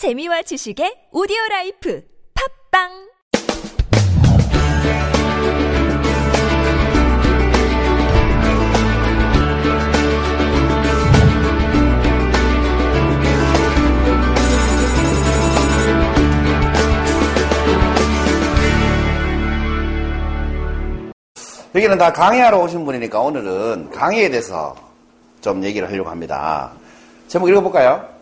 재미와 지식의 오디오 라이프 팝빵 여기는 다 강의하러 오신 분이니까 오늘은 강의에 대해서 좀 얘기를 하려고 합니다. 제목 읽어볼까요?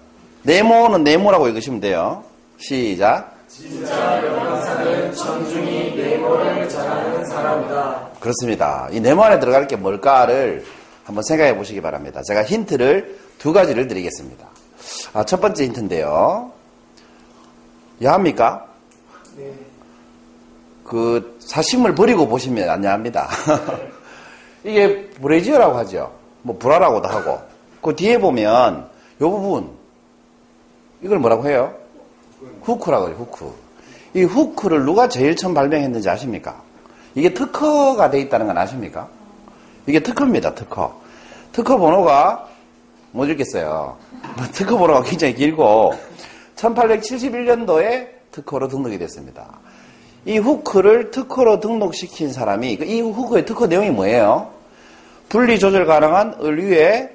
네모는 네모라고 읽으시면 돼요. 시작. 진짜 명강사는 정중히 네모를 잘하는 사람이다. 그렇습니다. 이 네모 안에 들어갈 게 뭘까를 한번 생각해 보시기 바랍니다. 제가 힌트를 두 가지를 드리겠습니다. 아, 첫 번째 힌트인데요. 야합니까? 네. 그 사심을 버리고 보시면 안 야합니다. 이게 브레지어라고 하죠. 뭐 브라라고도 하고. 그 뒤에 보면 요 부분 이걸 뭐라고 해요? 후크라고 해요. 후크. 이 후크를 누가 제일 처음 발명했는지 아십니까? 이게 특허가 돼 있다는 건 아십니까? 이게 특허입니다. 특허. 특허 번호가 못 읽겠어요. 특허 번호가 굉장히 길고 1871년도에 특허로 등록이 됐습니다. 이 후크를 특허로 등록시킨 사람이 그이 후크의 특허 내용이 뭐예요? 분리 조절 가능한 의류의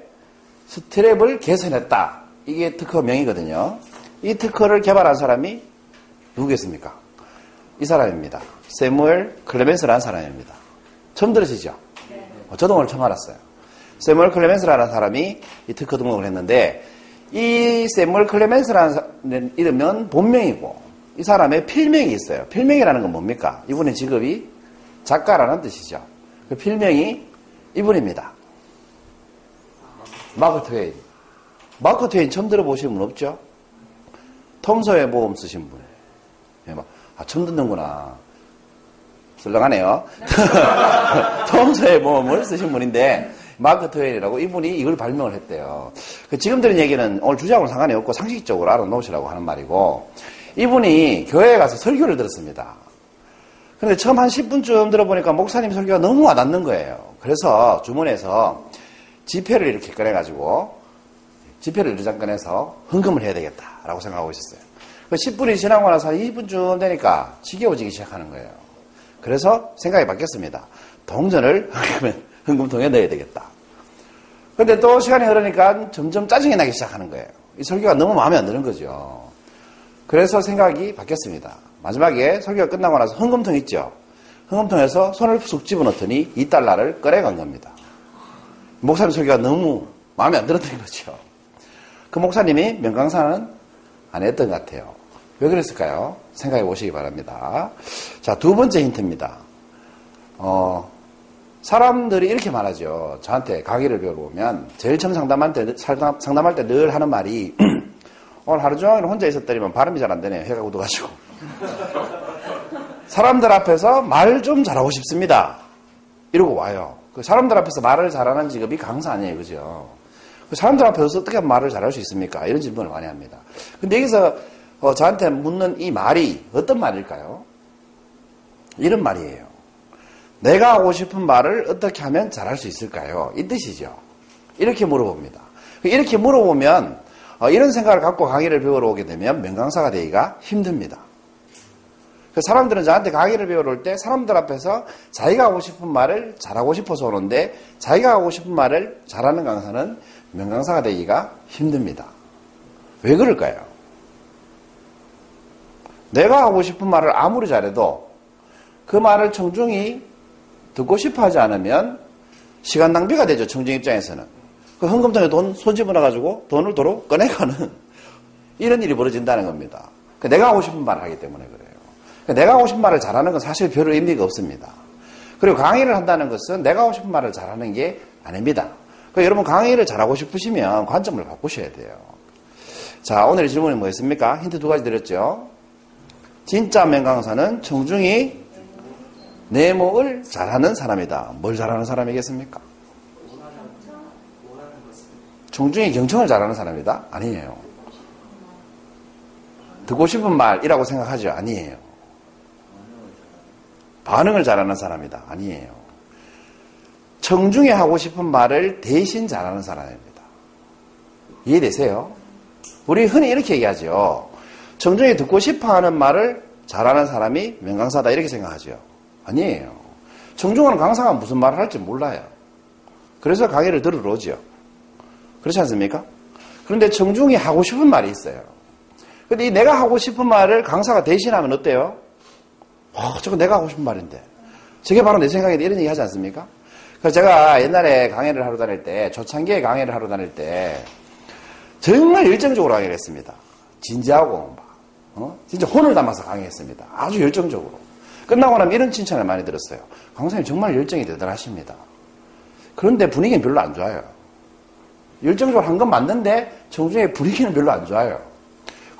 스트랩을 개선했다. 이게 특허명이거든요. 이 특허를 개발한 사람이 누구겠습니까? 이 사람입니다. 세무엘 클레멘스라는 사람입니다. 처음 들으시죠? 어, 저도 오늘 처음 알았어요. 세무엘 클레멘스라는 사람이 이 특허 등록을 했는데 이 세무엘 클레멘스라는 이름은 본명이고 이 사람의 필명이 있어요. 필명이라는 건 뭡니까? 이분의 직업이 작가라는 뜻이죠. 그 필명이 이분입니다. 마크 트웨인. 마크 트웨인 처음 들어보신 분 없죠? 톰 소여의 모험 쓰신 분. 예, 막, 아, 처음 듣는구나. 썰렁하네요. 톰 소여의 모험을 쓰신 분인데, 마크 트웨인이라고 이분이 이걸 발명을 했대요. 그 지금 들은 얘기는 오늘 주제하고는 상관이 없고 상식적으로 알아놓으시라고 하는 말이고, 이분이 교회에 가서 설교를 들었습니다. 근데 처음 한 10분쯤 들어보니까 목사님 설교가 너무 와닿는 거예요. 그래서 주문해서 지폐를 이렇게 꺼내가지고 이렇게 꺼내서 헌금을 해야 되겠다라고 생각하고 있었어요. 그 10분이 지나고 나서 2분쯤 되니까 지겨워지기 시작하는 거예요. 그래서 생각이 바뀌었습니다. 동전을 헌금통에 넣어야 되겠다. 근데 또 시간이 흐르니까 점점 짜증이 나기 시작하는 거예요. 이 설교가 너무 마음에 안 드는 거죠. 그래서 생각이 바뀌었습니다. 마지막에 설교가 끝나고 나서 헌금통 있죠? 헌금통에서 손을 쑥 집어넣더니 2달러를 꺼내간 겁니다. 목사님 설교가 너무 마음에 안 들었던 거죠. 그 목사님이 명강사는 안 했던 것 같아요. 왜 그랬을까요? 생각해 보시기 바랍니다. 자, 두 번째 힌트입니다. 어, 사람들이 이렇게 말하죠. 저한테 강의를 오면 제일 처음 상담할 때, 상담할 때 늘 하는 말이 오늘 하루 종일 혼자 있었더니만 발음이 잘 안 되네요. 해가 굳어가지고. 사람들 앞에서 말 좀 잘하고 싶습니다. 이러고 와요. 그 사람들 앞에서 말을 잘하는 직업이 강사 아니에요. 그죠? 그 사람들 앞에서 어떻게 말을 잘할 수 있습니까? 이런 질문을 많이 합니다. 근데 여기서 어, 저한테 묻는 이 말이 어떤 말일까요? 이런 말이에요. 내가 하고 싶은 말을 어떻게 하면 잘할 수 있을까요? 이 뜻이죠. 이렇게 물어봅니다. 이렇게 물어보면 어, 이런 생각을 갖고 강의를 배우러 오게 되면 명강사가 되기가 힘듭니다. 그 사람들은 저한테 강의를 배우러 올 때 사람들 앞에서 자기가 하고 싶은 말을 잘하고 싶어서 오는데 자기가 하고 싶은 말을 잘하는 강사는 명강사가 되기가 힘듭니다. 왜 그럴까요? 내가 하고 싶은 말을 아무리 잘해도 그 말을 청중이 듣고 싶어 하지 않으면 시간 낭비가 되죠. 청중 입장에서는. 그 헌금통에 돈 손집어놔가지고 돈을 도로 꺼내가는 이런 일이 벌어진다는 겁니다. 그 내가 하고 싶은 말을 하기 때문에 그래요. 그 내가 하고 싶은 말을 잘하는 건 사실 별 의미가 없습니다. 그리고 강의를 한다는 것은 내가 하고 싶은 말을 잘하는 게 아닙니다. 그 여러분 강의를 잘하고 싶으시면 관점을 바꾸셔야 돼요. 자, 오늘의 질문이 뭐였습니까? 힌트 두 가지 드렸죠. 진짜 명강사는 청중이 내목을 잘하는 사람이다. 뭘 잘하는 사람이겠습니까? 청중이 경청을 잘하는 사람이다? 아니에요. 듣고 싶은 말이라고 생각하죠? 아니에요. 반응을 잘하는 사람이다. 아니에요. 청중이 하고 싶은 말을 대신 잘하는 사람입니다. 이해되세요? 우리 흔히 이렇게 얘기하죠. 청중이 듣고 싶어 하는 말을 잘하는 사람이 명강사다 이렇게 생각하죠. 아니에요. 청중은 강사가 무슨 말을 할지 몰라요. 그래서 강의를 들으러 오죠. 그렇지 않습니까? 그런데 청중이 하고 싶은 말이 있어요. 근데 이 내가 하고 싶은 말을 강사가 대신하면 어때요? 어, 저거 내가 하고 싶은 말인데. 저게 바로 내 생각인데 이런 얘기 하지 않습니까? 그래서 제가 옛날에 강의를 하러 다닐 때, 초창기에 강의를 하러 다닐 때, 정말 열정적으로 강의를 했습니다. 진지하고, 막, 어? 진짜 혼을 담아서 강의했습니다. 아주 열정적으로. 끝나고 나면 이런 칭찬을 많이 들었어요. 강사님 정말 열정이 대단하십니다. 그런데 분위기는 별로 안 좋아요. 열정적으로 한 건 맞는데 청중의 분위기는 별로 안 좋아요.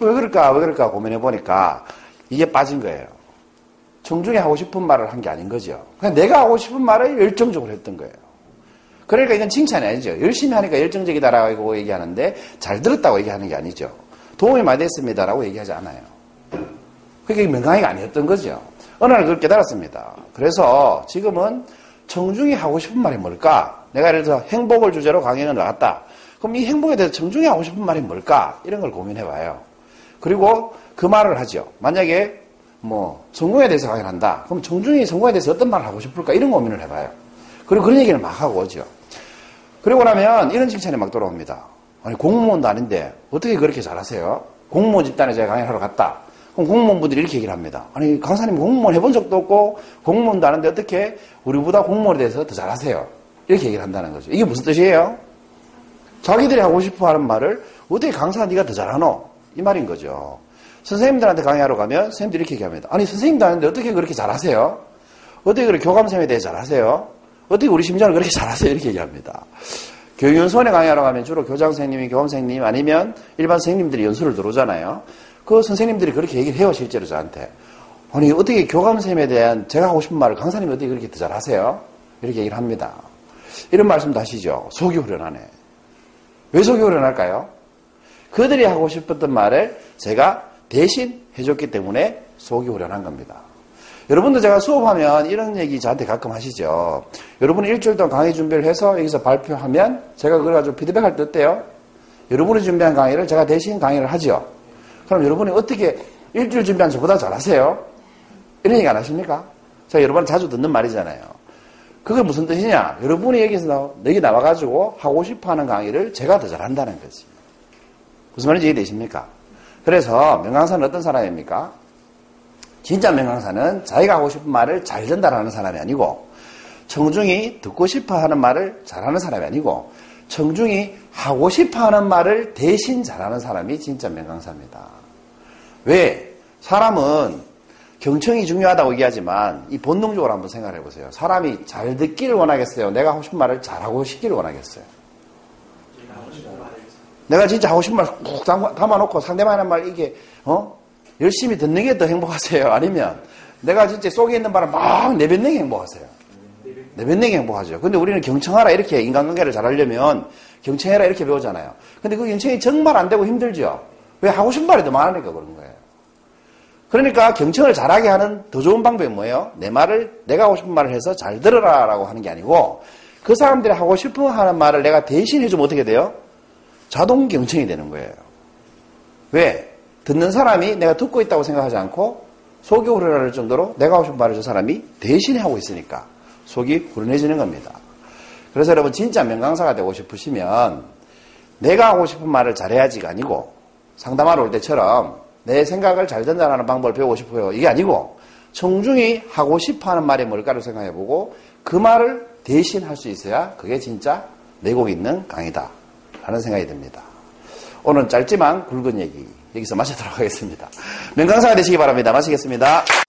왜 그럴까, 왜 그럴까 고민해 보니까 이게 빠진 거예요. 청중이 하고 싶은 말을 한 게 아닌 거죠. 그냥 내가 하고 싶은 말을 열정적으로 했던 거예요. 그러니까 이건 칭찬이 아니죠. 열심히 하니까 열정적이다라고 얘기하는데 잘 들었다고 얘기하는 게 아니죠. 도움이 많이 됐습니다라고 얘기하지 않아요. 그게 명강의가 아니었던 거죠. 어느 날 그걸 깨달았습니다. 그래서 지금은 청중이 하고 싶은 말이 뭘까? 내가 예를 들어서 행복을 주제로 강연을 나갔다. 그럼 이 행복에 대해서 청중이 하고 싶은 말이 뭘까? 이런 걸 고민해 봐요. 그리고 그 말을 하죠. 만약에 뭐 성공에 대해서 강연을 한다. 그럼 청중이 성공에 대해서 어떤 말을 하고 싶을까? 이런 고민을 해봐요. 그리고 그런 얘기를 막 하고 오죠. 그리고 나면 이런 칭찬이 막 돌아옵니다. 아니 공무원도 아닌데 어떻게 그렇게 잘하세요? 공무원 집단에 제가 강연하러 갔다. 그럼 공무원분들이 이렇게 얘기를 합니다. 아니 강사님 공무원 해본 적도 없고 공무원도 아는데 어떻게 우리보다 공무원에 대해서 더 잘하세요? 이렇게 얘기를 한다는 거죠. 이게 무슨 뜻이에요? 자기들이 하고 싶어 하는 말을 어떻게 강사 네가 더 잘하노? 이 말인 거죠. 선생님들한테 강의하러 가면 선생님들이 이렇게 얘기합니다. 아니 선생님도 아는데 어떻게 그렇게 잘하세요? 어떻게 그렇게 교감쌤에 대해 잘하세요? 어떻게 우리 심장을 그렇게 잘하세요? 이렇게 얘기합니다. 교육연수원에 강의하러 가면 주로 교장 선생님이 교감 선생님 아니면 일반 선생님들이 연수를 들어오잖아요. 그 선생님들이 그렇게 얘기를 해요, 실제로 저한테. 아니, 어떻게 교감쌤에 대한 제가 하고 싶은 말을 강사님이 어떻게 그렇게 더 잘하세요? 이렇게 얘기를 합니다. 이런 말씀도 하시죠. 속이 후련하네. 왜 속이 후련할까요? 그들이 하고 싶었던 말을 제가 대신 해줬기 때문에 속이 후련한 겁니다. 여러분도 제가 수업하면 이런 얘기 저한테 가끔 하시죠. 여러분이 일주일 동안 강의 준비를 해서 여기서 발표하면 제가 그걸 가지고 피드백할 때 어때요? 여러분이 준비한 강의를 제가 대신 강의를 하죠. 그럼 여러분이 어떻게 일주일 준비한 저보다 잘하세요? 이런 얘기 안 하십니까? 제가 여러분 자주 듣는 말이잖아요. 그게 무슨 뜻이냐? 여러분이 여기서 나, 여기 나와가지고 하고 싶어 하는 강의를 제가 더 잘한다는 거지. 무슨 말인지 이해되십니까? 그래서 명강사는 어떤 사람입니까? 진짜 명강사는 자기가 하고 싶은 말을 잘 전달하는 사람이 아니고 청중이 듣고 싶어 하는 말을 잘하는 사람이 아니고 청중이 하고 싶어 하는 말을 대신 잘하는 사람이 진짜 명강사입니다. 왜? 사람은 경청이 중요하다고 얘기하지만 이 본능적으로 한번 생각해 보세요. 사람이 잘 듣기를 원하겠어요? 내가 하고 싶은 말을 잘하고 싶기를 원하겠어요? 내가 진짜 하고 싶은 말 꾹 담아놓고 상대방 하는 말 이게 어 열심히 듣는 게 더 행복하세요? 아니면 내가 진짜 속에 있는 말을 막 내뱉는 게 행복하세요? 내뱉는 게 행복하죠. 근데 우리는 경청하라 이렇게 인간관계를 잘하려면 경청해라 이렇게 배우잖아요. 근데 그 경청이 정말 안 되고 힘들죠. 왜 하고 싶은 말이 더 많으니까 그런 거예요. 그러니까 경청을 잘하게 하는 더 좋은 방법이 뭐예요? 내 말을 내가 하고 싶은 말을 해서 잘 들어라라고 하는 게 아니고 그 사람들이 하고 싶어 하는 말을 내가 대신 해주면 어떻게 돼요? 자동 경청이 되는 거예요. 왜? 듣는 사람이 내가 듣고 있다고 생각하지 않고 속이 후련할 정도로 내가 하고 싶은 말을 저 사람이 대신에 하고 있으니까 속이 후련해지는 겁니다. 그래서 여러분 진짜 명강사가 되고 싶으시면 내가 하고 싶은 말을 잘해야지가 아니고 상담하러 올 때처럼 내 생각을 잘 전달하는 방법을 배우고 싶어요. 이게 아니고 청중이 하고 싶어 하는 말이 뭘까를 생각해보고 그 말을 대신 할 수 있어야 그게 진짜 내공 있는 강의다 라는 생각이 듭니다. 오늘 짧지만 굵은 얘기 여기서 마치도록 하겠습니다. 명강사가 되시기 바랍니다. 마치겠습니다.